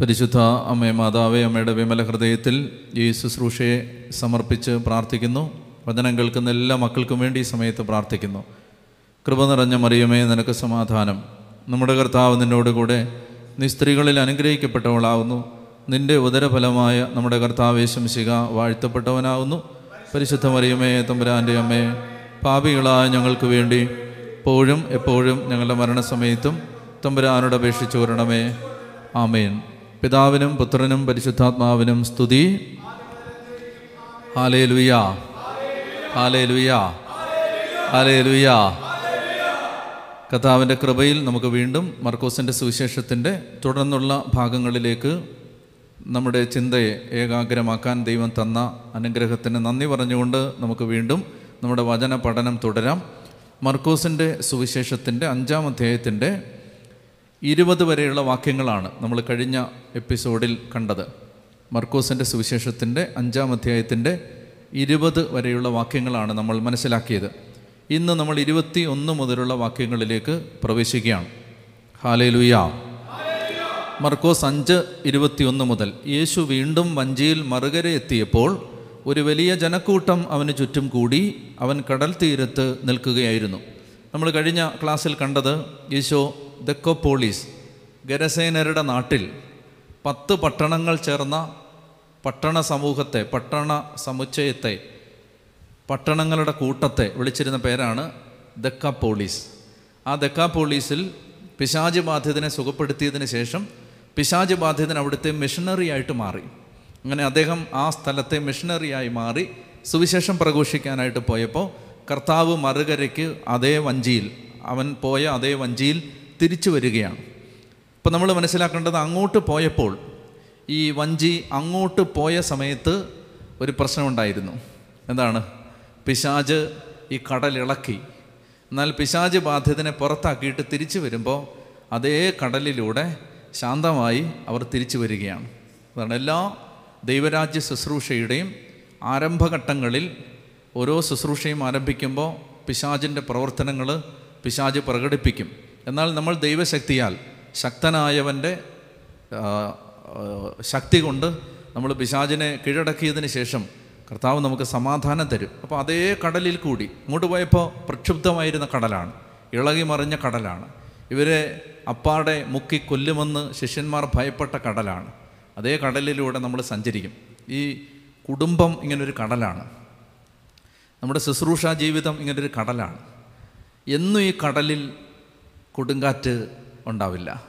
പരിശുദ്ധ അമ്മേ മാതാവേ അമ്മയുടെ വിമല ഹൃദയത്തിൽ ഈ ശുശ്രൂഷയെ സമർപ്പിച്ച് പ്രാർത്ഥിക്കുന്നു. വചനം കേൾക്കുന്ന എല്ലാ മക്കൾക്കും വേണ്ടി ഈ സമയത്ത് പ്രാർത്ഥിക്കുന്നു. കൃപ നിറഞ്ഞ മറിയമേ നിനക്ക് സമാധാനം. നമ്മുടെ കർത്താവ് നിന്നോട് കൂടെ നീ സ്ത്രീകളിൽ അനുഗ്രഹിക്കപ്പെട്ടവളാകുന്നു നിന്റെ ഉദരഫലമായ നമ്മുടെ കർത്താവ് ശംശിക വാഴ്ത്തപ്പെട്ടവനാവുന്നു. പരിശുദ്ധ മറിയമേ തമ്പുരാന്റെ അമ്മയെ പാപികളായ ഞങ്ങൾക്ക് വേണ്ടി എപ്പോഴും എപ്പോഴും ഞങ്ങളുടെ മരണസമയത്തും തമ്പുരാനോട് അപേക്ഷിച്ചു വരണമേ. ആമേൻ. പിതാവിനും പുത്രനും പരിശുദ്ധാത്മാവിനും സ്തുതി. ഹാലേ ലുയാ ഹാലേ ലുയാ ഹാലേ ലുയാ കഥാവിന്റെ കൃപയിൽ നമുക്ക് വീണ്ടും മർക്കോസിന്റെ സുവിശേഷത്തിന്റെ തുടർന്നുള്ള ഭാഗങ്ങളിലേക്ക് നമ്മുടെ ചിന്തയെ ഏകാഗ്രമാക്കാൻ ദൈവം തന്ന അനുഗ്രഹത്തിന് നന്ദി പറഞ്ഞുകൊണ്ട് നമുക്ക് വീണ്ടും നമ്മുടെ വചന പഠനം തുടരാം. മർക്കോസിന്റെ സുവിശേഷത്തിന്റെ അഞ്ചാം അധ്യായത്തിന്റെ ഇരുപത് വരെയുള്ള വാക്യങ്ങളാണ് നമ്മൾ കഴിഞ്ഞ എപ്പിസോഡിൽ കണ്ടത്. മർക്കോസിന്റെ സുവിശേഷത്തിന്റെ അഞ്ചാം അധ്യായത്തിന്റെ ഇരുപത് വരെയുള്ള വാക്യങ്ങളാണ് നമ്മൾ മനസ്സിലാക്കിയത്. ഇന്ന് നമ്മൾ ഇരുപത്തി ഒന്ന് മുതലുള്ള വാക്യങ്ങളിലേക്ക് പ്രവേശിക്കുകയാണ്. ഹാലേ ലുയാ മർക്കോസ് അഞ്ച് ഇരുപത്തിയൊന്ന് മുതൽ യേശു വീണ്ടും വഞ്ചിയിൽ മറുകര എത്തിയപ്പോൾ ഒരു വലിയ ജനക്കൂട്ടം അവന് ചുറ്റും കൂടി അവൻ കടൽ തീരത്ത് നിൽക്കുകയായിരുന്നു. നമ്മൾ കഴിഞ്ഞ ക്ലാസ്സിൽ കണ്ടത് യേശോ ദക്കോപോളീസ് ഗരസേനരുടെ നാട്ടിൽ പത്ത് പട്ടണങ്ങൾ ചേർന്ന പട്ടണ സമൂഹത്തെ പട്ടണ സമുച്ചയത്തെ പട്ടണങ്ങളുടെ കൂട്ടത്തെ വിളിച്ചിരുന്ന പേരാണ് ദക്കാപോളീസ്. ആ ദക്കാപോളീസിൽ പിശാജ് ബാധിതനെ സുഖപ്പെടുത്തിയതിന് ശേഷം പിശാജ് ബാധിതൻ അവിടുത്തെ മിഷണറി ആയിട്ട് മാറി. അങ്ങനെ അദ്ദേഹം ആ സ്ഥലത്തെ മിഷണറിയായി മാറി സുവിശേഷം പ്രഘോഷിക്കാനായിട്ട് പോയപ്പോൾ കർത്താവ് മറുകരയ്ക്ക് അതേ വഞ്ചിയിൽ അവൻ പോയ അതേ വഞ്ചിയിൽ തിരിച്ചു വരികയാണ്. അപ്പോൾ നമ്മൾ മനസ്സിലാക്കേണ്ടത് അങ്ങോട്ട് പോയപ്പോൾ ഈ വഞ്ചി അങ്ങോട്ട് പോയ സമയത്ത് ഒരു പ്രശ്നമുണ്ടായിരുന്നു എന്താണ്? പിശാജ് ഈ കടലിളക്കി എന്നാൽ പിശാജ് ബാധ്യതനെ പുറത്താക്കിയിട്ട് തിരിച്ചു വരുമ്പോൾ അതേ കടലിലൂടെ ശാന്തമായി അവർ തിരിച്ചു വരികയാണ്. അതാണ് എല്ലാ ദൈവരാജ്യ ശുശ്രൂഷയുടെയും ആരംഭഘട്ടങ്ങളിൽ ഓരോ ശുശ്രൂഷയും ആരംഭിക്കുമ്പോൾ പിശാജിന്റെ പ്രവർത്തനങ്ങൾ പിശാജ് പ്രകടിപ്പിക്കും. എന്നാൽ നമ്മൾ ദൈവശക്തിയാൽ ശക്തനായവന്റെ ശക്തി കൊണ്ട് നമ്മൾ പിശാചിനെ കീഴടക്കിയതിന് ശേഷം കർത്താവ് നമുക്ക് സമാധാനം തരും. അപ്പോൾ അതേ കടലിൽ കൂടി ഇങ്ങോട്ട് പോയപ്പോൾ പ്രക്ഷുബ്ധമായിരുന്ന കടലാണ് ഇളകി മറിഞ്ഞ കടലാണ്. ഇവരെ അപ്പാടെ മുക്കി കൊല്ലുമെന്ന് ശിഷ്യന്മാർ ഭയപ്പെട്ട കടലാണ്. അതേ കടലിലൂടെ നമ്മൾ സഞ്ചരിക്കും. ഈ കുടുംബം ഇങ്ങനൊരു കടലാണ്. നമ്മുടെ ശുശ്രൂഷ ജീവിതം ഇങ്ങനൊരു കടലാണ്. എന്നും ഈ കടലിൽ കൊടുങ്കാറ്റ് ഉണ്ടാവില്ല.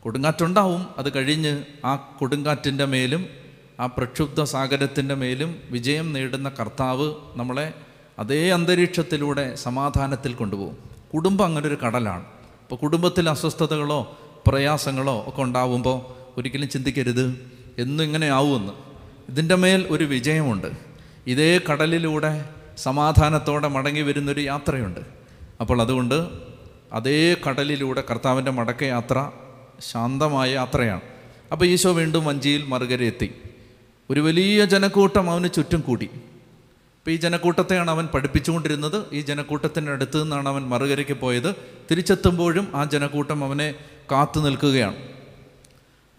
കൊടുങ്കാറ്റുണ്ടാവും അത് കഴിഞ്ഞ് ആ കൊടുങ്കാറ്റിന്റെ മേലും ആ പ്രക്ഷുബ്ധ സാഗരത്തിന്റെ മേലും വിജയം നേടുന്ന കർത്താവ് നമ്മളെ അതേ അന്തരീക്ഷത്തിലൂടെ സമാധാനത്തിൽ കൊണ്ടുപോകും. കുടുംബം അങ്ങനൊരു കടലാണ്. അപ്പോൾ കുടുംബത്തിൽ അസ്വസ്ഥതകളോ പ്രയാസങ്ങളോ ഒക്കെ ഉണ്ടാവുമ്പോൾ ഒരിക്കലും ചിന്തിക്കരുത്. എന്നും ഇങ്ങനെ ആവുമെന്ന്. ഇതിന്റെ മേൽ ഒരു വിജയമുണ്ട്. ഇതേ കടലിലൂടെ സമാധാനത്തോടെ മടങ്ങി വരുന്നൊരു യാത്രയുണ്ട്. അപ്പോൾ അതുകൊണ്ട് അതേ കടലിലൂടെ കർത്താവിന്റെ മടക്ക യാത്ര ശാന്തമായ യാത്രയാണ്. അപ്പോൾ ഈശോ വീണ്ടും വഞ്ചിയിൽ മറുകര എത്തി. ഒരു വലിയ ജനക്കൂട്ടം അവന് ചുറ്റും കൂടി. അപ്പോൾ ഈ ജനക്കൂട്ടത്തെയാണ് അവൻ പഠിപ്പിച്ചുകൊണ്ടിരുന്നത്. ഈ ജനക്കൂട്ടത്തിന്റെ അടുത്ത് നിന്നാണ് അവൻ മറുകരയ്ക്ക് പോയത്. തിരിച്ചെത്തുമ്പോഴും ആ ജനക്കൂട്ടം അവനെ കാത്തു നിൽക്കുകയാണ്.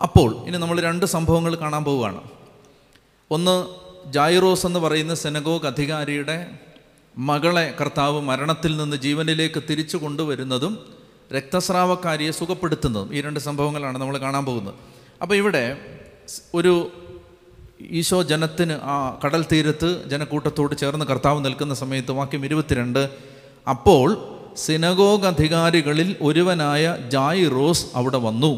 അപ്പോൾ ഇനി നമ്മൾ രണ്ട് സംഭവങ്ങൾ കാണാൻ പോവുകയാണ്. ഒന്ന് ജായിറോസ് എന്ന് പറയുന്ന സെനഗോഗ് അധികാരിയുടെ മകളെ കർത്താവ് മരണത്തിൽ നിന്ന് ജീവനിലേക്ക് തിരിച്ചു കൊണ്ടുവരുന്നതും രക്തസ്രാവക്കാരിയെ സുഖപ്പെടുത്തുന്നതും ഈ രണ്ട് സംഭവങ്ങളാണ് നമ്മൾ കാണാൻ പോകുന്നത്. അപ്പോൾ ഇവിടെ ഒരു ഈശോ ജനത്തിന് ആ കടൽ തീരത്ത് ജനക്കൂട്ടത്തോട് ചേർന്ന് കർത്താവ് നിൽക്കുന്ന സമയത്ത് വാക്യം ഇരുപത്തിരണ്ട് അപ്പോൾ സിനഗോഗ് അധികാരികളിൽ ഒരുവനായ ജായിറോസ് അവിടെ വന്നു.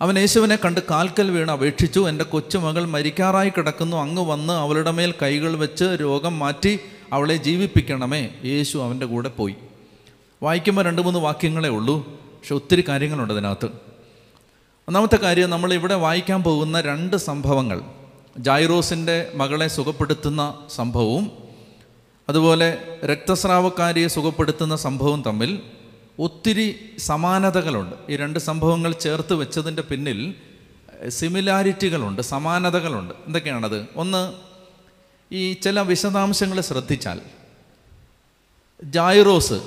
അവൻ യേശുവിനെ കണ്ട് കാൽക്കൽ വീണ് അപേക്ഷിച്ചു എന്റെ കൊച്ചുമകൾ മരിക്കാറായി കിടക്കുന്നു അങ്ങ് വന്ന് അവളുടെ മേൽ കൈകൾ വെച്ച് രോഗം മാറ്റി അവളെ ജീവിപ്പിക്കണമേ. യേശു അവന്റെ കൂടെ പോയി. വായിക്കുമ്പോൾ രണ്ട് മൂന്ന് വാക്യങ്ങളേ ഉള്ളൂ. പക്ഷെ ഒത്തിരി കാര്യങ്ങളുണ്ട് അതിനകത്ത്. ഒന്നാമത്തെ കാര്യം നമ്മൾ ഇവിടെ വായിക്കാൻ പോകുന്ന രണ്ട് സംഭവങ്ങൾ. ജൈറോസിന്റെ മകളെ സുഖപ്പെടുത്തുന്ന സംഭവവും അതുപോലെ രക്തസ്രാവക്കാരിയെ സുഖപ്പെടുത്തുന്ന സംഭവം തമ്മിൽ ഒത്തിരി സമാനതകളുണ്ട്. ഈ രണ്ട് സംഭവങ്ങൾ ചേർത്ത് വെച്ചതിന്റെ പിന്നിൽ സിമിലാരിറ്റികളുണ്ട് സമാനതകളുണ്ട്. എന്തൊക്കെയാണത്? ഒന്ന് ഈ ചില വിശദാംശങ്ങൾ ശ്രദ്ധിച്ചാൽ ജായിറോസ്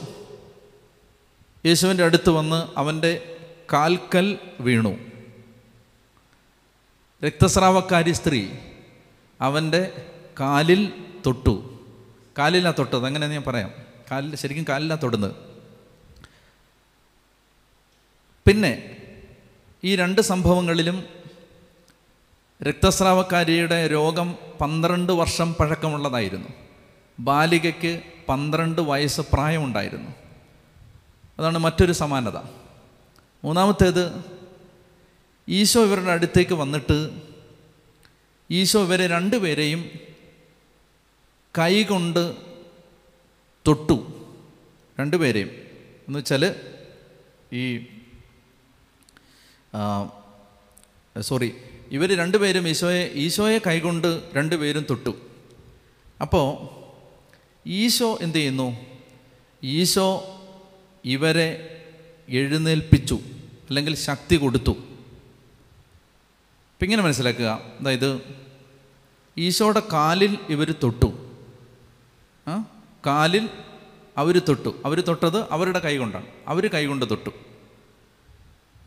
യേശുവിന്റെ അടുത്ത് വന്ന് അവന്റെ കാൽക്കൽ വീണു. രക്തസ്രാവക്കാരി സ്ത്രീ അവന്റെ കാലിൽ തൊട്ടു. കാലിലാ തൊട്ടത് അങ്ങനെ ഞാൻ പറയാം. കാലിൽ ശരിക്കും കാലിലാ തൊടുന്നത്. പിന്നെ ഈ രണ്ട് സംഭവങ്ങളിലും രക്തസ്രാവക്കാരിയുടെ രോഗം പന്ത്രണ്ട് വർഷം പഴക്കമുള്ളതായിരുന്നു. ബാലികയ്ക്ക് പന്ത്രണ്ട് വയസ്സ് പ്രായമുണ്ടായിരുന്നു. അതാണ് മറ്റൊരു സമാനത. മൂന്നാമത്തേത് ഈശോ ഇവരുടെ അടുത്തേക്ക് വന്നിട്ട് ഈശോ ഇവരെ രണ്ടുപേരെയും കൈകൊണ്ട് തൊട്ടു. രണ്ടുപേരെയും. എന്ന് വെച്ചാൽ ഈ സോറി ഇവർ രണ്ടുപേരും ഈശോയെ ഈശോയെ കൈകൊണ്ട് രണ്ടുപേരും തൊട്ടു. അപ്പോൾ ഈശോ എന്ത് ചെയ്യുന്നു? ഈശോ ഇവരെ എഴുന്നേൽപ്പിച്ചു അല്ലെങ്കിൽ ശക്തി കൊടുത്തു. അപ്പം ഇങ്ങനെ മനസ്സിലാക്കുക അതായത് ഈശോയുടെ കാലിൽ ഇവർ തൊട്ടു. കാലിൽ അവർ തൊട്ടു. അവർ തൊട്ടത് അവരുടെ കൈകൊണ്ടാണ്. അവർ കൈകൊണ്ട് തൊട്ടു.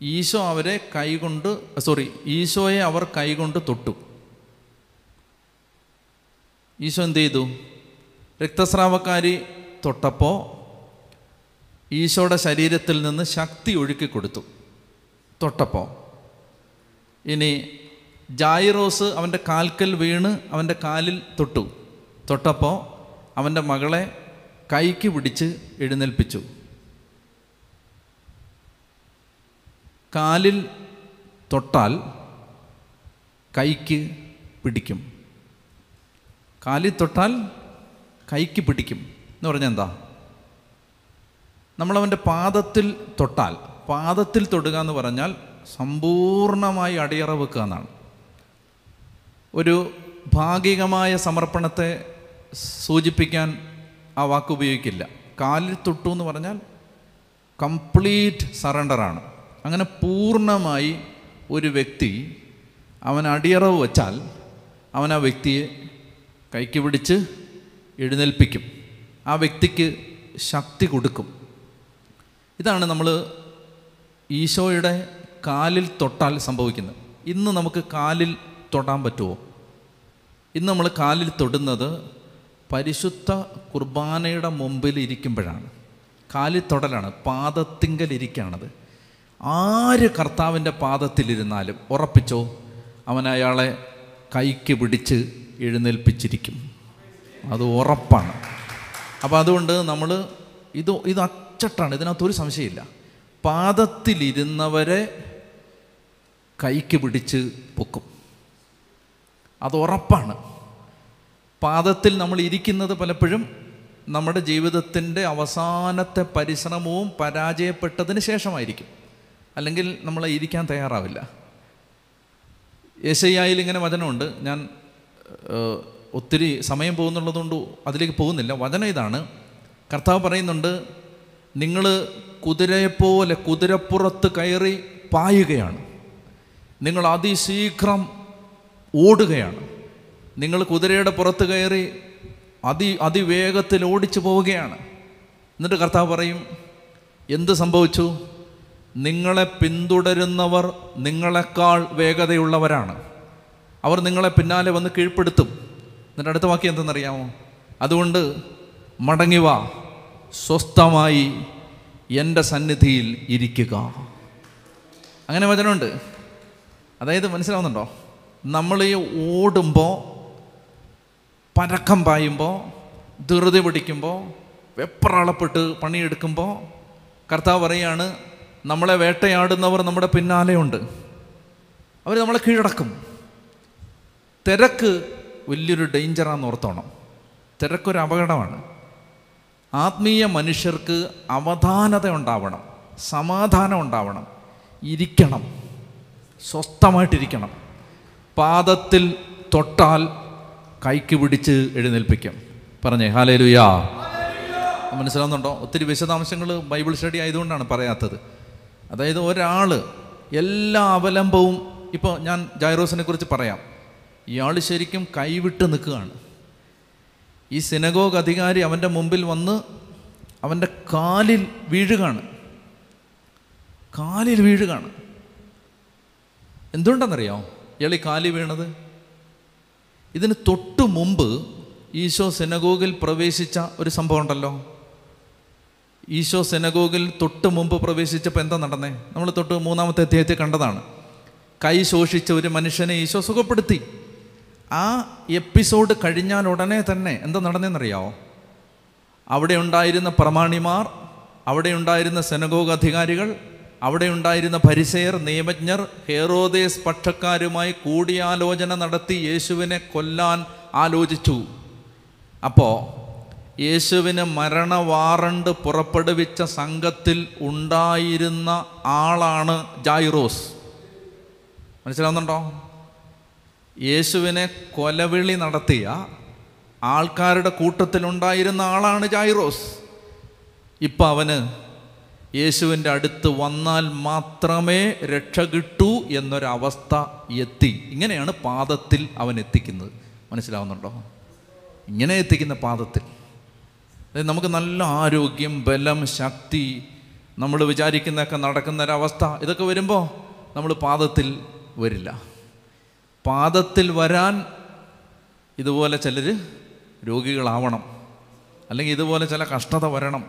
ഈശോ അവരെ കൈകൊണ്ട് സോറി ഈശോയെ അവർ കൈകൊണ്ട് തൊട്ടു. ഈശോ എന്ത് ചെയ്തു? രക്തസ്രാവക്കാരി തൊട്ടപ്പോൾ ഈശോയുടെ ശരീരത്തിൽ നിന്ന് ശക്തി ഒഴുക്കി കൊടുത്തു. തൊട്ടപ്പോൾ ഇനി ജായിറോസ് അവന്റെ കാൽക്കൽ വീണ് അവന്റെ കാലിൽ തൊട്ടു. തൊട്ടപ്പോൾ അവന്റെ മകളെ കൈക്ക് പിടിച്ച് എഴുന്നേൽപ്പിച്ചു. കാലിൽ തൊട്ടാൽ കൈക്ക് പിടിക്കും. കാലിൽ തൊട്ടാൽ കൈക്ക് പിടിക്കും. എന്ന് പറഞ്ഞാൽ എന്താ? നമ്മളവന്റെ പാദത്തിൽ തൊട്ടാൽ പാദത്തിൽ തൊടുക എന്ന് പറഞ്ഞാൽ സമ്പൂർണമായി അടിയറ വെക്കുക എന്നാണ്. ഒരു ഭാഗികമായ സമർപ്പണത്തെ സൂചിപ്പിക്കാൻ ആ വാക്ക് ഉപയോഗിക്കില്ല. കാലിൽ തൊട്ടു എന്ന് പറഞ്ഞാൽ കംപ്ലീറ്റ് സറണ്ടറാണ്. അങ്ങനെ പൂർണമായി ഒരു വ്യക്തി അവൻ അടിയറവ് വച്ചാൽ അവൻ ആ വ്യക്തിയെ കൈക്ക് പിടിച്ച് എഴുന്നേൽപ്പിക്കും. ആ വ്യക്തിക്ക് ശക്തി കൊടുക്കും. ഇതാണ് നമ്മൾ ഈശോയുടെ കാലിൽ തൊട്ടാൽ സംഭവിക്കുന്നത്. ഇന്ന് നമുക്ക് കാലിൽ തൊടാൻ പറ്റുമോ? ഇന്ന് നമ്മൾ കാലിൽ തൊടുന്നത് പരിശുദ്ധ കുർബാനയുടെ മുമ്പിൽ ഇരിക്കുമ്പോഴാണ്. കാലിൽ തൊടലാണ് പാദത്തിങ്കലിരിക്കുകയാണത് ആര് കർത്താവിന്റെ പാദത്തിലിരുന്നാലും ഉറപ്പിച്ചോ? അവൻ അയാളെ കൈക്ക് പിടിച്ച് എഴുന്നേൽപ്പിച്ചിരിക്കും. അത് ഉറപ്പാണ്. അപ്പോൾ അതുകൊണ്ട് നമ്മൾ ഇത് ഇത് അച്ചട്ടാണ്. ഇതിനകത്തൊരു സംശയമില്ല. പാദത്തിലിരുന്നവരെ കൈക്ക് പിടിച്ച് പൊക്കും. അത് ഉറപ്പാണ്. പാദത്തിൽ നമ്മൾ ഇരിക്കുന്നത് പലപ്പോഴും നമ്മുടെ ജീവിതത്തിന്റെ അവസാനത്തെ പരിശ്രമവും പരാജയപ്പെട്ടതിന് ശേഷമായിരിക്കും. അല്ലെങ്കിൽ നമ്മൾ ഇരിക്കാൻ തയ്യാറാവില്ല. യേശയ്യായിൽ ഇങ്ങനെ വചനമുണ്ട്. ഞാൻ ഒത്തിരി സമയം പോകുന്നുള്ളതുകൊണ്ട് അതിലേക്ക് പോകുന്നില്ല. വചനം ഇതാണ്. കർത്താവ് പറയുന്നുണ്ട് നിങ്ങൾ കുതിരയെപ്പോലെ കുതിരപ്പുറത്ത് കയറി പായുകയാണ്. നിങ്ങൾ അതിശീഘ്രം ഓടുകയാണ്. നിങ്ങൾ കുതിരയുടെ പുറത്ത് കയറി അതി അതിവേഗത്തിൽ ഓടിച്ചു പോവുകയാണ്. എന്നിട്ട് കർത്താവ് പറയും എന്ത് സംഭവിച്ചു? നിങ്ങളെ പിന്തുടരുന്നവർ നിങ്ങളെക്കാൾ വേഗതയുള്ളവരാണ്. അവർ നിങ്ങളെ പിന്നാലെ വന്ന് കീഴ്പ്പെടുത്തും. എന്നിട്ട് അടുത്ത വാക്യം എന്തെന്നറിയാമോ? അതുകൊണ്ട് മടങ്ങിവ സ്വസ്ഥമായി എന്റെ സന്നിധിയിൽ ഇരിക്കുക. അങ്ങനെ വചനമുണ്ട്. അതായത് മനസ്സിലാവുന്നുണ്ടോ? നമ്മൾ ഈ ഓടുമ്പോൾ പരക്കം പായുമ്പോൾ ധൃതി പിടിക്കുമ്പോൾ വെപ്രാളപ്പെട്ട് പണിയെടുക്കുമ്പോൾ കർത്താവ് പറയാണ് നമ്മളെ വേട്ടയാടുന്നവർ നമ്മുടെ പിന്നാലെയുണ്ട് അവർ നമ്മളെ കീഴടക്കും. തിരക്ക് വലിയൊരു ഡേഞ്ചറാന്ന് ഓർത്തോണം. തിരക്കൊരു അപകടമാണ്. ആത്മീയ മനുഷ്യർക്ക് അവധാനത ഉണ്ടാവണം സമാധാനം ഉണ്ടാവണം ഇരിക്കണം സ്വസ്ഥമായിട്ടിരിക്കണം. പാദത്തിൽ തൊട്ടാൽ കൈക്ക് പിടിച്ച് എഴുന്നേൽപ്പിക്കും. പറഞ്ഞേ ഹാലേ ലുയാ മനസ്സിലാവുന്നുണ്ടോ? ഒത്തിരി വിശദാംശങ്ങൾ ബൈബിൾ സ്റ്റഡി ആയതുകൊണ്ടാണ് പറയാത്തത്. അതായത് ഒരാൾ എല്ലാ അവലംബവും ഇപ്പോൾ ഞാൻ ജൈറോസിനെ കുറിച്ച് പറയാം. ഇയാൾ ശരിക്കും കൈവിട്ട് നിൽക്കുകയാണ്. ഈ സിനഗോഗ് അധികാരി അവന്റെ മുമ്പിൽ വന്ന് അവന്റെ കാലിൽ വീഴുകയാണ്. കാലിൽ വീഴുകയാണ്. എന്തുകൊണ്ടെന്നറിയോ? ഇയാൾ ഈ കാലി വീണത്? ഇതിന് തൊട്ടു മുമ്പ് ഈശോ സിനഗോഗിൽ പ്രവേശിച്ച ഒരു സംഭവം ഉണ്ടല്ലോ. ഈശോ സെനഗോഗിൽ തൊട്ട് മുമ്പ് പ്രവേശിച്ചപ്പോൾ എന്താ നടന്നേ? നമ്മൾ തൊട്ട് മൂന്നാമത്തെ അധ്യായത്തിൽ കണ്ടതാണ്. കൈ ശോഷിച്ച ഒരു മനുഷ്യനെ ഈശോ സുഖപ്പെടുത്തി. ആ എപ്പിസോഡ് കഴിഞ്ഞാൽ ഉടനെ തന്നെ എന്താ നടന്നതെന്നറിയാവോ അവിടെ ഉണ്ടായിരുന്ന പ്രമാണിമാർ അവിടെ ഉണ്ടായിരുന്ന സെനഗോഗ് അധികാരികൾ അവിടെ ഉണ്ടായിരുന്ന പരിസയർ നിയമജ്ഞർ ഹേറോദേസ് പക്ഷക്കാരുമായി കൂടിയാലോചന നടത്തി യേശുവിനെ കൊല്ലാൻ ആലോചിച്ചു. അപ്പോൾ യേശുവിന് മരണ വാറണ്ട് പുറപ്പെടുവിച്ച സംഘത്തിൽ ഉണ്ടായിരുന്ന ആളാണ് ജായിറോസ്. മനസ്സിലാവുന്നുണ്ടോ? യേശുവിനെ കൊലവിളി നടത്തിയ ആൾക്കാരുടെ കൂട്ടത്തിലുണ്ടായിരുന്ന ആളാണ് ജായിറോസ്. ഇപ്പം അവന് യേശുവിന്റെ അടുത്ത് വന്നാൽ മാത്രമേ രക്ഷ കിട്ടൂ എന്നൊരവസ്ഥ എത്തി. ഇങ്ങനെയാണ് പാദത്തിൽ അവൻ എത്തിക്കുന്നത്. മനസ്സിലാവുന്നുണ്ടോ? ഇങ്ങനെ എത്തിക്കുന്ന പാദത്തിൽ. നമുക്ക് നല്ല ആരോഗ്യം ബലം ശക്തി നമ്മൾ വിചാരിക്കുന്നതൊക്കെ നടക്കുന്ന ഒരവസ്ഥ ഇതൊക്കെ വരുമ്പോൾ നമ്മൾ പാദത്തിൽ വരില്ല. പാദത്തിൽ വരാൻ ഇതുപോലെ ചിലർ രോഗികളാവണം. അല്ലെങ്കിൽ ഇതുപോലെ ചില കഷ്ടത വരണം.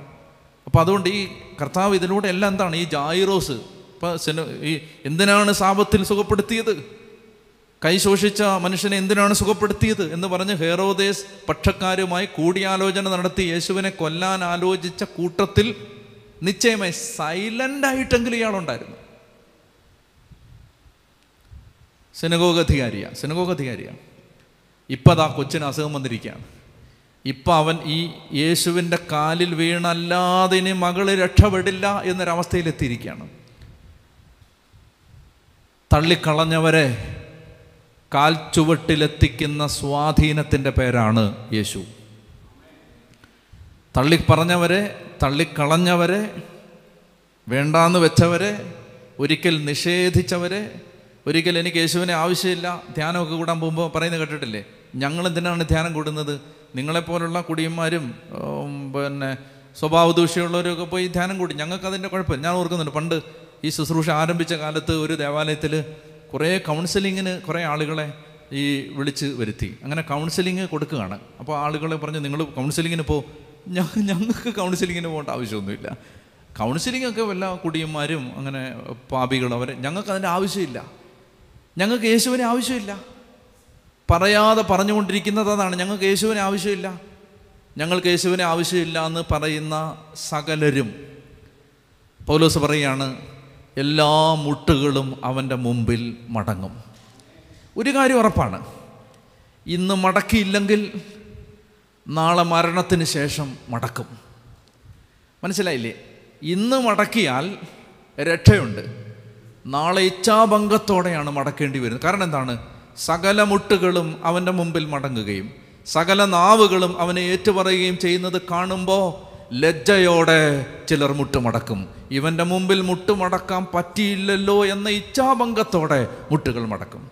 അപ്പോൾ അതുകൊണ്ട് ഈ കർത്താവ് ഇതിലൂടെ എല്ലാം എന്താണ്? ഈ ജായിറോസ്. ഇപ്പം ഈ എന്തിനാണ് സാപത്തിൽ സുഖപ്പെടുത്തിയത്? കൈ ശോഷിച്ച മനുഷ്യനെ എന്തിനാണ് സുഖപ്പെടുത്തിയത് എന്ന് പറഞ്ഞ് ഹേറോദേസ് പക്ഷക്കാരുമായി കൂടിയാലോചന നടത്തി യേശുവിനെ കൊല്ലാൻ ആലോചിച്ച കൂട്ടത്തിൽ നിശ്ചയമായി സൈലന്റ് ആയിട്ടെങ്കിലും ഇയാളുണ്ടായിരുന്നു. സിനഗോഗ അധികാരിയാണ് സിനഗോഗ അധികാരിയാണ് ഇപ്പം അതാ കൊച്ചിന് അസുഖം വന്നിരിക്കുകയാണ്. ഇപ്പം അവൻ ഈ യേശുവിന്റെ കാലിൽ വീണല്ലാതെ ഇനി മകൾ രക്ഷപ്പെടില്ല എന്നൊരവസ്ഥയിലെത്തിയിരിക്കുകയാണ്. തള്ളിക്കളഞ്ഞവരെ കാൽ ചുവട്ടിലെത്തിക്കുന്ന സ്വാധീനത്തിന്റെ പേരാണ് യേശു. തള്ളി പറഞ്ഞവരെ തള്ളിക്കളഞ്ഞവരെ വേണ്ടാന്ന് വെച്ചവരെ ഒരിക്കൽ നിഷേധിച്ചവരെ ഒരിക്കൽ എനിക്ക് യേശുവിനെ ആവശ്യമില്ല ധ്യാനമൊക്കെ കൂടാൻ പോകുമ്പോൾ പറയുന്നത് കേട്ടിട്ടില്ലേ? ഞങ്ങൾ എന്തിനാണ് ധ്യാനം കൂടുന്നത്? നിങ്ങളെപ്പോലുള്ള കുടിയന്മാരും പിന്നെ സ്വഭാവ ദൂഷ്യമുള്ളവരൊക്കെ പോയി ധ്യാനം കൂടി. ഞങ്ങൾക്ക് അതിന്റെ കുഴപ്പമില്ല ഞാൻ ഓർക്കുന്നുണ്ട് പണ്ട് ഈ ശുശ്രൂഷ ആരംഭിച്ച കാലത്ത് ഒരു ദേവാലയത്തിൽ കുറേ കൗൺസിലിങ്ങിന് കുറേ ആളുകളെ ഈ വിളിച്ച് വരുത്തി. അങ്ങനെ കൗൺസിലിങ് കൊടുക്കുകയാണ്. അപ്പോൾ ആളുകളെ പറഞ്ഞ് നിങ്ങൾ കൗൺസിലിങ്ങിന് പോ. ഞങ്ങൾക്ക് കൗൺസിലിങ്ങിന് പോകേണ്ട ആവശ്യമൊന്നുമില്ല. കൗൺസിലിംഗ് ഒക്കെ വല്ല കുടിയന്മാരും അങ്ങനെ പാപികളും അവരെ ഞങ്ങൾക്ക് അതിന്റെ ആവശ്യമില്ല. ഞങ്ങൾക്ക് യേശുവിനെ ആവശ്യമില്ല. പറയാതെ പറഞ്ഞുകൊണ്ടിരിക്കുന്നത് അതാണ് ഞങ്ങൾക്ക് യേശുവിനെ ആവശ്യമില്ല. ഞങ്ങൾക്ക് യേശുവിനെ ആവശ്യമില്ല എന്ന് പറയുന്ന സകലരും. പൗലോസ് പറയാണ് എല്ലാ മുട്ടുകളും അവന്റെ മുമ്പിൽ മടങ്ങും. ഒരു കാര്യം ഉറപ്പാണ്. ഇന്ന് മടക്കിയില്ലെങ്കിൽ നാളെ മരണത്തിന് ശേഷം മടക്കും. മനസ്സിലായില്ലേ? ഇന്ന് മടക്കിയാൽ രക്ഷയുണ്ട്. നാളെ ഇച്ഛാഭംഗത്തോടെയാണ് മടക്കേണ്ടി വരുന്നത്. കാരണം എന്താണ്? സകല മുട്ടുകളും അവന്റെ മുമ്പിൽ മടങ്ങുകയും സകല നാവുകളും അവനെ ഏറ്റുപറയുകയും ചെയ്യുന്നത് കാണുമ്പോൾ ലജ്ജയോടെ ചിലർ മുട്ടുമടക്കും. ഇവന്റെ മുമ്പിൽ മുട്ടുമടക്കാൻ പറ്റിയില്ലല്ലോ എന്ന ഇച്ഛാഭംഗത്തോടെ മുട്ടുകൾ മടക്കും.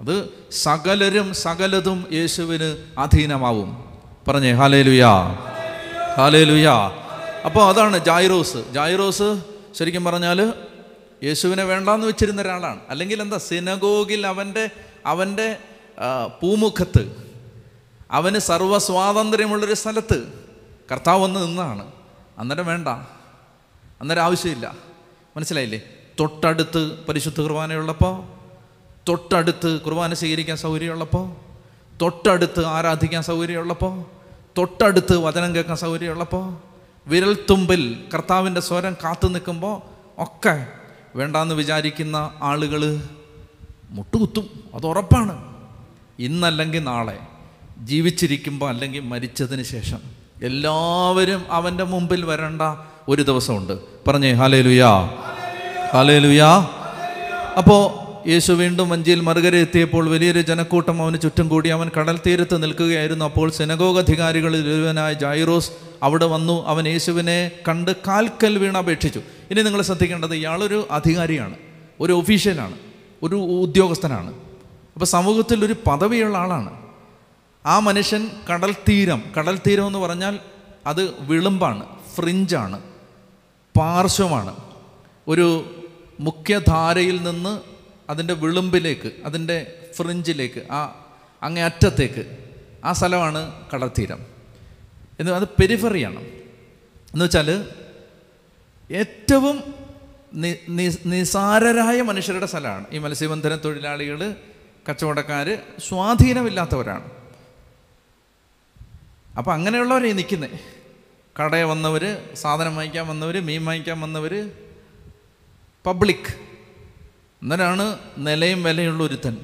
അത് സകലരും സകലതും യേശുവിന് അധീനമാവും. പറഞ്ഞേ ഹാലേലുയാ ഹാലേലുയാ അപ്പോൾ അതാണ് ജായിറോസ്. ജായിറോസ് ശരിക്കും പറഞ്ഞാൽ യേശുവിനെ വേണ്ടാന്ന് വെച്ചിരുന്ന ഒരാളാണ്. അല്ലെങ്കിൽ എന്താ സിനഗോഗിൽ അവന്റെ അവന്റെ പൂമുഖത്ത് അവന് സർവ സ്വാതന്ത്ര്യമുള്ളൊരു സ്ഥലത്ത് കർത്താവ് വന്ന് നിന്നാണ്. അന്നേരം വേണ്ട. അന്നേരം ആവശ്യമില്ല മനസ്സിലായില്ലേ? തൊട്ടടുത്ത് പരിശുദ്ധ കുർബാനയുള്ളപ്പോൾ തൊട്ടടുത്ത് കുർബാന സ്വീകരിക്കാൻ സൗകര്യമുള്ളപ്പോൾ തൊട്ടടുത്ത് ആരാധിക്കാൻ സൗകര്യമുള്ളപ്പോൾ തൊട്ടടുത്ത് വചനം കേൾക്കാൻ സൗകര്യമുള്ളപ്പോൾ വിരൽത്തുമ്പിൽ കർത്താവിന്റെ സ്വരം കാത്തു നിൽക്കുമ്പോൾ ഒക്കെ വേണ്ടാന്ന് വിചാരിക്കുന്ന ആളുകൾ മുട്ടുകുത്തും. അത് ഉറപ്പാണ്. ഇന്നല്ലെങ്കിൽ നാളെ. ജീവിച്ചിരിക്കുമ്പോൾ അല്ലെങ്കിൽ മരിച്ചതിന് ശേഷം. എല്ലാവരും അവന്റെ മുമ്പിൽ വരേണ്ട ഒരു ദിവസമുണ്ട്. പറഞ്ഞേ ഹാലേ ലുയാ ഹാലേ ലുയാ അപ്പോൾ യേശു വീണ്ടും വഞ്ചിയിൽ മറുകര എത്തിയപ്പോൾ വലിയൊരു ജനക്കൂട്ടം അവന് ചുറ്റും കൂടി അവൻ കടൽ തീരത്ത് നിൽക്കുകയായിരുന്നു. അപ്പോൾ സെനഗോഗ് അധികാരികളിൽ ഒരുവനായ ജൈറോസ് അവിടെ വന്നു. അവൻ യേശുവിനെ കണ്ട് കാൽക്കൽ വീണ് അപേക്ഷിച്ചു. ഇനി നിങ്ങൾ ശ്രദ്ധിക്കേണ്ടത് ഇയാളൊരു അധികാരിയാണ്. ഒരു ഒഫീഷ്യലാണ്. ഒരു ഉദ്യോഗസ്ഥനാണ്. അപ്പോൾ സമൂഹത്തിൽ ഒരു പദവിയുള്ള ആളാണ്. ആ മനുഷ്യൻ കടൽ തീരം. കടൽ തീരം എന്ന് പറഞ്ഞാൽ അത് വിളുമ്പാണ് ഫ്രിഞ്ചാണ്. പാർശ്വമാണ്. ഒരു മുഖ്യധാരയിൽ നിന്ന് അതിന്റെ വിളുമ്പിലേക്ക് അതിന്റെ ഫ്രിഞ്ചിലേക്ക് ആ അങ്ങേ അറ്റത്തേക്ക് ആ സ്ഥലമാണ് കടൽത്തീരം. എന്ന് അത് പെരിഫറിയാണ് എന്ന് വെച്ചാൽ ഏറ്റവും നിസാരരായ മനുഷ്യരുടെ സ്ഥലമാണ്. ഈ മത്സ്യബന്ധന തൊഴിലാളികൾ കച്ചവടക്കാർ സ്വാധീനമില്ലാത്തവരാണ്. അപ്പം അങ്ങനെയുള്ളവരെ നിൽക്കുന്നത്. കടയിൽ വന്നവർ സാധനം വാങ്ങിക്കാൻ വന്നവർ മീൻ വാങ്ങിക്കാൻ വന്നവർ പബ്ലിക്. അന്നേരമാണ് നിലയും വിലയുള്ള ഒരുത്തൻ.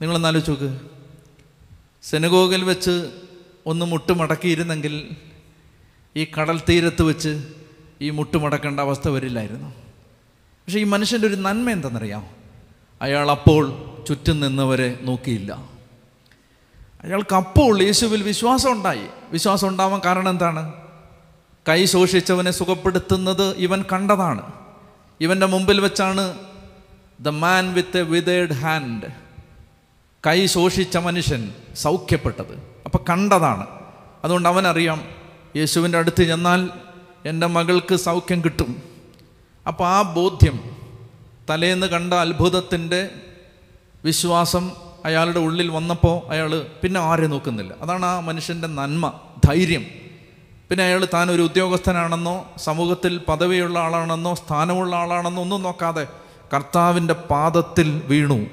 നിങ്ങളൊന്നാലോചിച്ച് നോക്ക്. സെനഗോഗിൽ വെച്ച് ഒന്ന് മുട്ട് മടക്കിയിരുന്നെങ്കിൽ ഈ കടൽ തീരത്ത് വെച്ച് ഈ മുട്ട് മടക്കേണ്ട അവസ്ഥ വരില്ലായിരുന്നു. പക്ഷേ ഈ മനുഷ്യന്റെ ഒരു നന്മ എന്തെന്നറിയാം അയാൾ അപ്പോൾ ചുറ്റും നിന്നവരെ നോക്കിയില്ല. അയാൾക്ക് അപ്പോൾ യേശുവിൽ വിശ്വാസം ഉണ്ടായി. വിശ്വാസം ഉണ്ടാവാൻ കാരണം എന്താണ്? കൈ ശോഷിച്ചവനെ സുഖപ്പെടുത്തുന്നത് ഇവൻ കണ്ടതാണ്. ഇവന്റെ മുമ്പിൽ വെച്ചാണ് ദ മാൻ വിത്ത് എ വിതേഡ് ഹാൻഡ് കൈ ശോഷിച്ച മനുഷ്യൻ സൗഖ്യപ്പെട്ടത്. അപ്പം കണ്ടതാണ്. അതുകൊണ്ട് അവനറിയാം യേശുവിന്റെ അടുത്ത് ചെന്നാൽ എന്റെ മകൾക്ക് സൗഖ്യം കിട്ടും. അപ്പോൾ ആ ബോധ്യം തലേന്ന് കണ്ട അത്ഭുതത്തിന്റെ വിശ്വാസം അയാളുടെ ഉള്ളിൽ വന്നപ്പോൾ അയാൾ പിന്നെ ആരെ നോക്കുന്നില്ല. അതാണ് ആ മനുഷ്യന്റെ നന്മ ധൈര്യം. പിന്നെ അയാൾ താൻ ഒരു ഉദ്യോഗസ്ഥനാണെന്നോ സമൂഹത്തിൽ പദവിയുള്ള ആളാണെന്നോ സ്ഥാനമുള്ള ആളാണെന്നോ ഒന്നും നോക്കാതെ കർത്താവിന്റെ പാദത്തിൽ വീണു.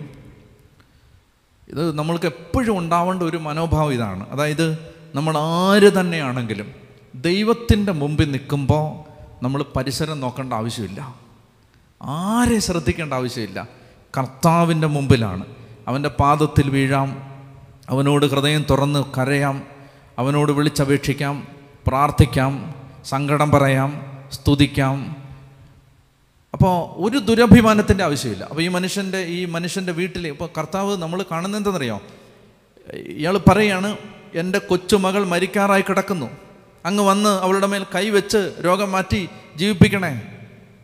ഇത് നമ്മൾക്ക് എപ്പോഴും ഉണ്ടാവേണ്ട ഒരു മനോഭാവം ഇതാണ്. അതായത് നമ്മൾ ആര് തന്നെയാണെങ്കിലും ദൈവത്തിന്റെ മുമ്പിൽ നിൽക്കുമ്പോൾ നമ്മൾ പരിസരം നോക്കേണ്ട ആവശ്യമില്ല. ആരെ ശ്രദ്ധിക്കേണ്ട ആവശ്യമില്ല. കർത്താവിന്റെ മുമ്പിലാണ്. അവന്റെ പാദത്തിൽ വീഴാം. അവനോട് ഹൃദയം തുറന്ന് കരയാം. അവനോട് വിളിച്ചപേക്ഷിക്കാം. പ്രാർത്ഥിക്കാം. സങ്കടം പറയാം. സ്തുതിക്കാം. അപ്പോൾ ഒരു ദുരഭിമാനത്തിന്റെ ആവശ്യമില്ല. അപ്പോൾ ഈ മനുഷ്യന്റെ ഈ മനുഷ്യന്റെ വീട്ടിൽ ഇപ്പോൾ കർത്താവ് നമ്മൾ കാണുന്നത് എന്താണെന്നറിയോ? ഇയാൾ പറയാണ് എന്റെ കൊച്ചുമകൾ മരിക്കാറായി കിടക്കുന്നു. അങ്ങ് വന്ന് അവളുടെ മേൽ കൈവച്ച് രോഗം മാറ്റി ജീവിപ്പിക്കണേ.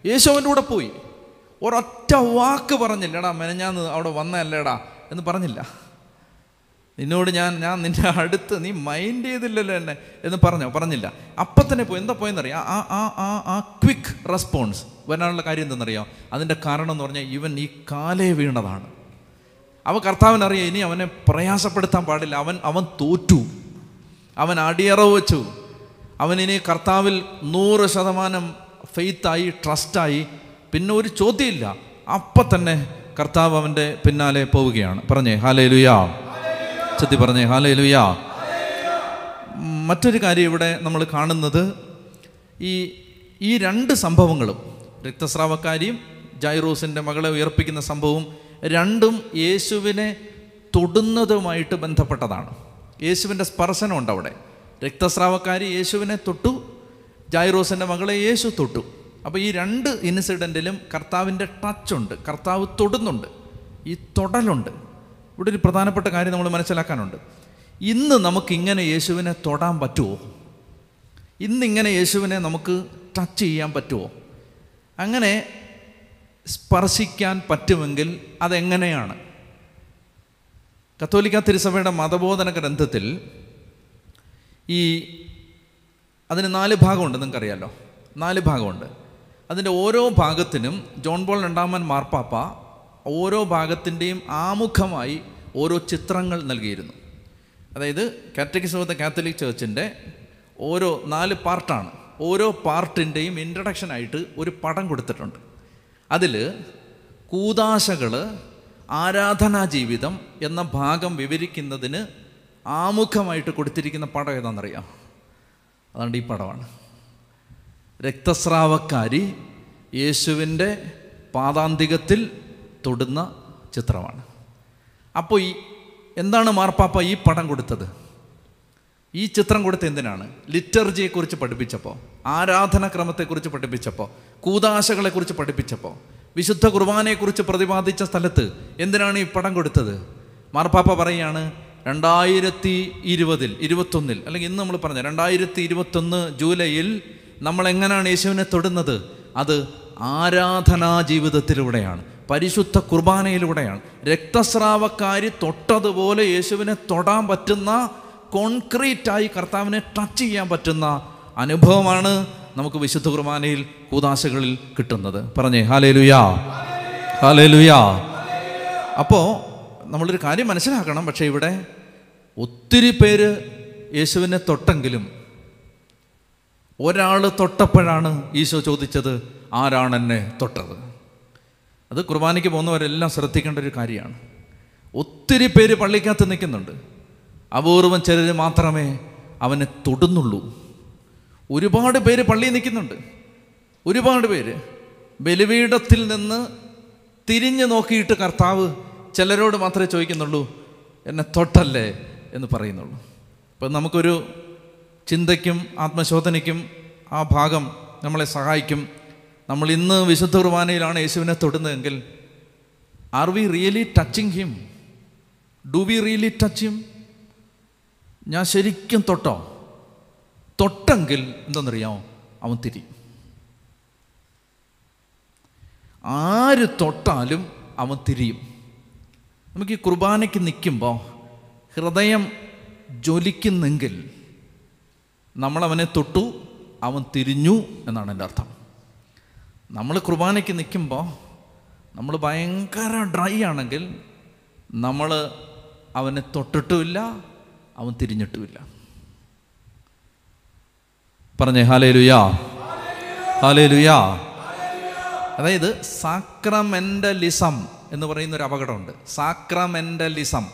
യേശു അവന്റെ കൂടെ പോയി. ഒരൊറ്റ വാക്ക് പറഞ്ഞില്ലടാ മെനഞ്ഞാന്ന് അവിടെ വന്നല്ലേടാ എന്ന് പറഞ്ഞില്ല. നിന്നോട് ഞാൻ ഞാൻ നിന്റെ അടുത്ത് നീ മൈൻഡ് ചെയ്തില്ലല്ലോ എന്നെ എന്ന് പറഞ്ഞോ? പറഞ്ഞില്ല. അപ്പം തന്നെ പോയി എന്താ പോയെന്നറിയാം ആ ആ ആ ആ ക്വിക്ക് റെസ്പോൺസ് വരാനുള്ള കാര്യം എന്തെന്നറിയാം? അതിന്റെ കാരണം എന്ന് പറഞ്ഞാൽ ഇവൻ ഈ കാലേ വീണതാണ്. അവ കർത്താവിനറിയാം ഇനി അവനെ പ്രയാസപ്പെടുത്താൻ പാടില്ല. അവൻ അവൻ തോറ്റു. അവൻ അടിയറവ് വെച്ചു. അവൻ ഇനി കർത്താവിൽ നൂറ് ശതമാനം ഫെയ്ത്തായി ട്രസ്റ്റായി പിന്നെ ഒരു ചോദ്യമില്ല. അപ്പം തന്നെ കർത്താവ് അവന്റെ പിന്നാലെ പോവുകയാണ്. പറഞ്ഞേ ഹാലേ ലുയാ ചെത്തി പറഞ്ഞേ ഹാലേ ലുയാ മറ്റൊരു കാര്യം ഇവിടെ നമ്മൾ കാണുന്നത് ഈ ഈ രണ്ട് സംഭവങ്ങളും രക്തസ്രാവക്കാരിയും ജൈറോസിന്റെ മകളെ ഉയർപ്പിക്കുന്ന സംഭവവും രണ്ടും യേശുവിനെ തൊടുന്നതുമായിട്ട് ബന്ധപ്പെട്ടതാണ്. യേശുവിന്റെ സ്പർശനമുണ്ട് അവിടെ. രക്തസ്രാവക്കാരി യേശുവിനെ തൊട്ടു ജൈറോസിന്റെ മകളെ യേശു തൊട്ടു. അപ്പോൾ ഈ രണ്ട് ഇൻസിഡന്റിലും കർത്താവിന്റെ ടച്ചുണ്ട് കർത്താവ് തൊടുന്നുണ്ട് ഈ തൊടലുണ്ട്. ഇവിടെ ഒരു പ്രധാനപ്പെട്ട കാര്യം നമ്മൾ മനസ്സിലാക്കാനുണ്ട്. ഇന്ന് നമുക്കിങ്ങനെ യേശുവിനെ തൊടാൻ പറ്റുമോ ഇന്നിങ്ങനെ യേശുവിനെ നമുക്ക് ടച്ച് ചെയ്യാൻ പറ്റുമോ അങ്ങനെ സ്പർശിക്കാൻ പറ്റുമെങ്കിൽ അതെങ്ങനെയാണ്? കത്തോലിക്ക തിരുസഭയുടെ മതബോധന ഗ്രന്ഥത്തിൽ ഈ അതിന് നാല് ഭാഗമുണ്ട് നിങ്ങൾക്കറിയാലോ? നാല് ഭാഗമുണ്ട്. അതിന്റെ ഓരോ ഭാഗത്തിനും ജോൺ ബോൾ രണ്ടാമൻ മാർപ്പാപ്പ ഓരോ ഭാഗത്തിന്റെയും ആമുഖമായി ഓരോ ചിത്രങ്ങൾ നൽകിയിരുന്നു. അതായത് കാറ്റഗിസം ഓഫ് ദ കാത്തലിക് ചേർച്ചിന്റെ ഓരോ നാല് പാർട്ടാണ്. ഓരോ പാർട്ടിന്റെയും ഇൻട്രഡക്ഷനായിട്ട് ഒരു പടം കൊടുത്തിട്ടുണ്ട്. അതിൽ കൂതാശകൾ ആരാധനാ ജീവിതം എന്ന ഭാഗം വിവരിക്കുന്നതിന് ആമുഖമായിട്ട് കൊടുത്തിരിക്കുന്ന പടം ഏതാണെന്നറിയാം? അതുകൊണ്ട് ഈ പടമാണ്. രക്തസ്രാവക്കാരി യേശുവിന്റെ പാതാന്തികത്തിൽ തൊടുന്ന ചിത്രമാണ്. അപ്പോൾ ഈ എന്താണ് മാർപ്പാപ്പ ഈ പടം കൊടുത്തത്? ഈ ചിത്രം കൊടുത്ത എന്തിനാണ്? ലിറ്റർജിയെക്കുറിച്ച് പഠിപ്പിച്ചപ്പോൾ ആരാധനാക്രമത്തെക്കുറിച്ച് പഠിപ്പിച്ചപ്പോൾ കൂതാശകളെക്കുറിച്ച് പഠിപ്പിച്ചപ്പോൾ വിശുദ്ധ കുർബാനയെക്കുറിച്ച് പ്രതിപാദിച്ച സ്ഥലത്ത് എന്തിനാണ് ഈ പടം കൊടുത്തത്? മാർപ്പാപ്പ പറയുകയാണ് രണ്ടായിരത്തി ഇരുപതിൽ ഇരുപത്തൊന്നിൽ അല്ലെങ്കിൽ ഇന്ന് നമ്മൾ പറഞ്ഞ രണ്ടായിരത്തി ഇരുപത്തൊന്ന് ജൂലൈയിൽ നമ്മൾ എങ്ങനെയാണ് യേശുവിനെ തൊടുന്നത്? അത് ആരാധനാ ജീവിതത്തിലൂടെയാണ് പരിശുദ്ധ കുർബാനയിലൂടെയാണ്. രക്തസ്രാവക്കാരി തൊട്ടതുപോലെ യേശുവിനെ തൊടാൻ പറ്റുന്ന കോൺക്രീറ്റായി കർത്താവിനെ ടച്ച് ചെയ്യാൻ പറ്റുന്ന അനുഭവമാണ് നമുക്ക് വിശുദ്ധ കുർബാനയിൽ കൂതാശകളിൽ കിട്ടുന്നത്. പറഞ്ഞേ ഹാലേ ലുയാ ഹാലേലുയാ അപ്പോൾ നമ്മളൊരു കാര്യം മനസ്സിലാക്കണം പക്ഷേ ഇവിടെ ഒത്തിരി പേര് യേശുവിനെ തൊട്ടെങ്കിലും ഒരാൾ തൊട്ടപ്പോഴാണ് ഈശോ ചോദിച്ചത് ആരാണ് എന്നെ തൊട്ടത്? അത് കുർബാനയ്ക്ക് പോകുന്നവരെല്ലാം ശ്രദ്ധിക്കേണ്ട ഒരു കാര്യമാണ്. ഒത്തിരി പേര് പള്ളിക്കകത്ത് നിൽക്കുന്നുണ്ട്. അപൂർവം ചിലർ മാത്രമേ അവനെ തൊടുന്നുള്ളൂ. ഒരുപാട് പേര് പള്ളിയിൽ നിൽക്കുന്നുണ്ട്. ഒരുപാട് പേര്. ബലിപീഠത്തിൽ നിന്ന് തിരിഞ്ഞു നോക്കിയിട്ട് കർത്താവ് ചിലരോട് മാത്രമേ ചോദിക്കുന്നുള്ളൂ എന്നെ തൊട്ടല്ലേ? എന്ന് പറയുന്നുള്ളൂ. അപ്പം നമുക്കൊരു ചിന്തയ്ക്കും ആത്മശോധനയ്ക്കും ആ ഭാഗം നമ്മളെ സഹായിക്കും. നമ്മൾ ഇന്ന് വിശുദ്ധ കുർബാനയിലാണ് യേശുവിനെ തൊടുന്നതെങ്കിൽ are we really touching him do we really touch him ഞാൻ ശരിക്കും തൊട്ടോ? തൊട്ടെങ്കിൽ എന്തെന്നറിയാമോ? അവൻ തിരി ആര് തൊട്ടാലും അവൻ തിരിയും. നമുക്ക് ഈ കുർബാനയ്ക്ക് നിൽക്കുമ്പോൾ ഹൃദയം ജ്വലിക്കുന്നെങ്കിൽ നമ്മളവനെ തൊട്ടു അവൻ തിരിഞ്ഞു എന്നാണ് എന്റെ അർത്ഥം. നമ്മൾ കുർബാനയ്ക്ക് നിൽക്കുമ്പോൾ നമ്മൾ ഭയങ്കര ഡ്രൈ ആണെങ്കിൽ നമ്മൾ അവനെ തൊട്ടിട്ടുമില്ല അവൻ തിരിഞ്ഞിട്ടുമില്ല. പറഞ്ഞേ ഹാലേ ലുയാ ഹാലേ ലുയാ അതായത് സാക്രമെന്റലിസം എന്ന് പറയുന്ന ഒരു അപകടമുണ്ട് സാക്രമെന്റലിസം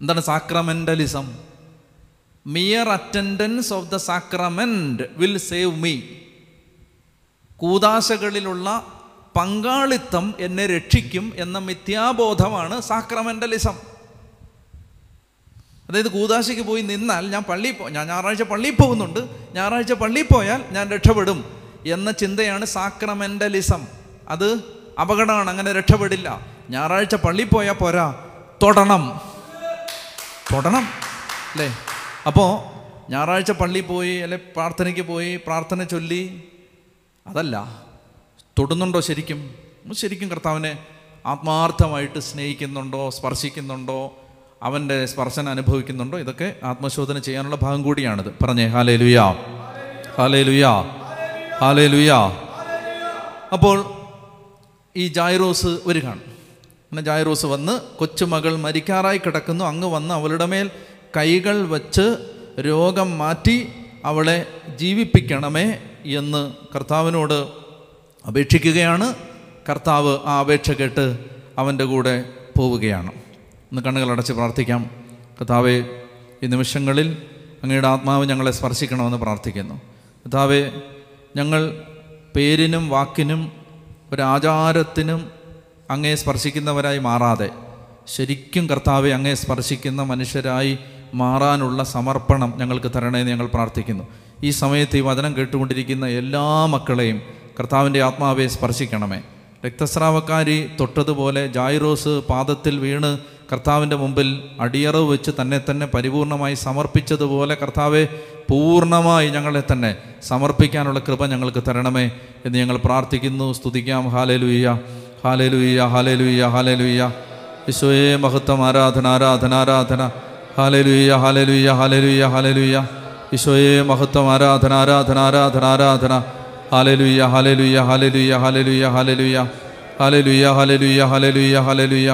എന്താണ് sacramentalism mere attendance of the sacrament will save me കൂതാശകളിലുള്ള പങ്കാളിത്തം എന്നെ രക്ഷിക്കും എന്ന മിഥ്യാബോധമാണ് സാക്രമെന്റലിസം അതായത് കൂതാശയ്ക്ക് പോയി നിന്നാൽ ഞാൻ പള്ളിയിൽ പോ ഞാൻ ഞായറാഴ്ച പള്ളിയിൽ പോകുന്നുണ്ട് ഞായറാഴ്ച പള്ളിയിൽ പോയാൽ ഞാൻ രക്ഷപ്പെടും എന്ന ചിന്തയാണ് സാക്രമെന്റലിസം അത് അപകടമാണ് അങ്ങനെ രക്ഷപ്പെടില്ല. ഞായറാഴ്ച പള്ളിയിൽ പോയാൽ പോരാ തൊടണം. തൊടണം അല്ലേ? അപ്പോൾ ഞായറാഴ്ച പള്ളിയിൽ പോയി അല്ലെ പ്രാർത്ഥനയ്ക്ക് പോയി പ്രാർത്ഥന ചൊല്ലി അതല്ല തൊടുന്നുണ്ടോ ശരിക്കും? ശരിക്കും കർത്താവിനെ ആത്മാർത്ഥമായിട്ട് സ്നേഹിക്കുന്നുണ്ടോ സ്പർശിക്കുന്നുണ്ടോ അവന്റെ സ്പർശനം അനുഭവിക്കുന്നുണ്ടോ ഇതൊക്കെ ആത്മശോധന ചെയ്യാനുള്ള ഭാഗം കൂടിയാണിത്. പറഞ്ഞേ ഹാലേ ലുയാ ഹാലേ ലുയാ ഹാലേ ലുയാ അപ്പോൾ ഈ ജായ്റോസ് വരികയാണ്. അങ്ങനെ ജായ്റോസ് വന്ന് കൊച്ചുമകൾ മരിക്കാറായി കിടക്കുന്നു. അങ്ങ് വന്ന് അവളുടെ മേൽ കൈകൾ വച്ച് രോഗം മാറ്റി അവളെ ജീവിപ്പിക്കണമേ എന്ന് കർത്താവിനോട് അപേക്ഷിക്കുകയാണ്. കർത്താവ് ആ അപേക്ഷ കേട്ട് അവന്റെ കൂടെ പോവുകയാണ്. ഒന്ന് കണ്ണുകൾ അടച്ച് പ്രാർത്ഥിക്കാം. കർത്താവെ ഈ നിമിഷങ്ങളിൽ അങ്ങയുടെ ആത്മാവ് ഞങ്ങളെ സ്പർശിക്കണമെന്ന് പ്രാർത്ഥിക്കുന്നു. കർത്താവെ ഞങ്ങൾ പേരിനും വാക്കിനും ഒരാചാരത്തിനും അങ്ങേ സ്പർശിക്കുന്നവരായി മാറാതെ ശരിക്കും കർത്താവെ അങ്ങേ സ്പർശിക്കുന്ന മനുഷ്യരായി മാറാനുള്ള സമർപ്പണം ഞങ്ങൾക്ക് തരണമെന്ന് ഞങ്ങൾ പ്രാർത്ഥിക്കുന്നു. ഈ സമയത്ത് ഈ വചനം കേട്ടുകൊണ്ടിരിക്കുന്ന എല്ലാ മക്കളെയും കർത്താവിന്റെ ആത്മാവെ സ്പർശിക്കണമേ. രക്തസ്രാവക്കാരി തൊട്ടതുപോലെ ജായിറോസ് പാദത്തിൽ വീണ് കർത്താവിന്റെ മുമ്പിൽ അടിയറവ് വെച്ച് തന്നെ തന്നെ പരിപൂർണമായി സമർപ്പിച്ചതുപോലെ കർത്താവെ പൂർണമായി ഞങ്ങളെ തന്നെ സമർപ്പിക്കാനുള്ള കൃപ ഞങ്ങൾക്ക് തരണമേ എന്ന് ഞങ്ങൾ പ്രാർത്ഥിക്കുന്നു. സ്തുതിക്കാം. ഹാലേലുയ്യ. ഹാലേലുയ്യ. ഹാലേലുയ്യ. ഹാലേലുയ്യ. വിശ്വയെ മഹത്വം ആരാധന ആരാധന ആരാധന. ഹാലേലുയ്യ ഹാലലുയ്യ ഹാലലുയ്യ ഹാലലുയ്യ ഈശോയെ മഹത്വം ആരാധന ആരാധന ആരാധന ആരാധന. ഹാലലുയ്യ ഹാലലുയ്യ ഹാലലുയ്യ ഹാലലുയ്യ ഹാലലുയ്യ ഹാലലുയ്യ ഹാലലുയ്യ ഹാലലുയ്യ ഹാലേലുയ്യ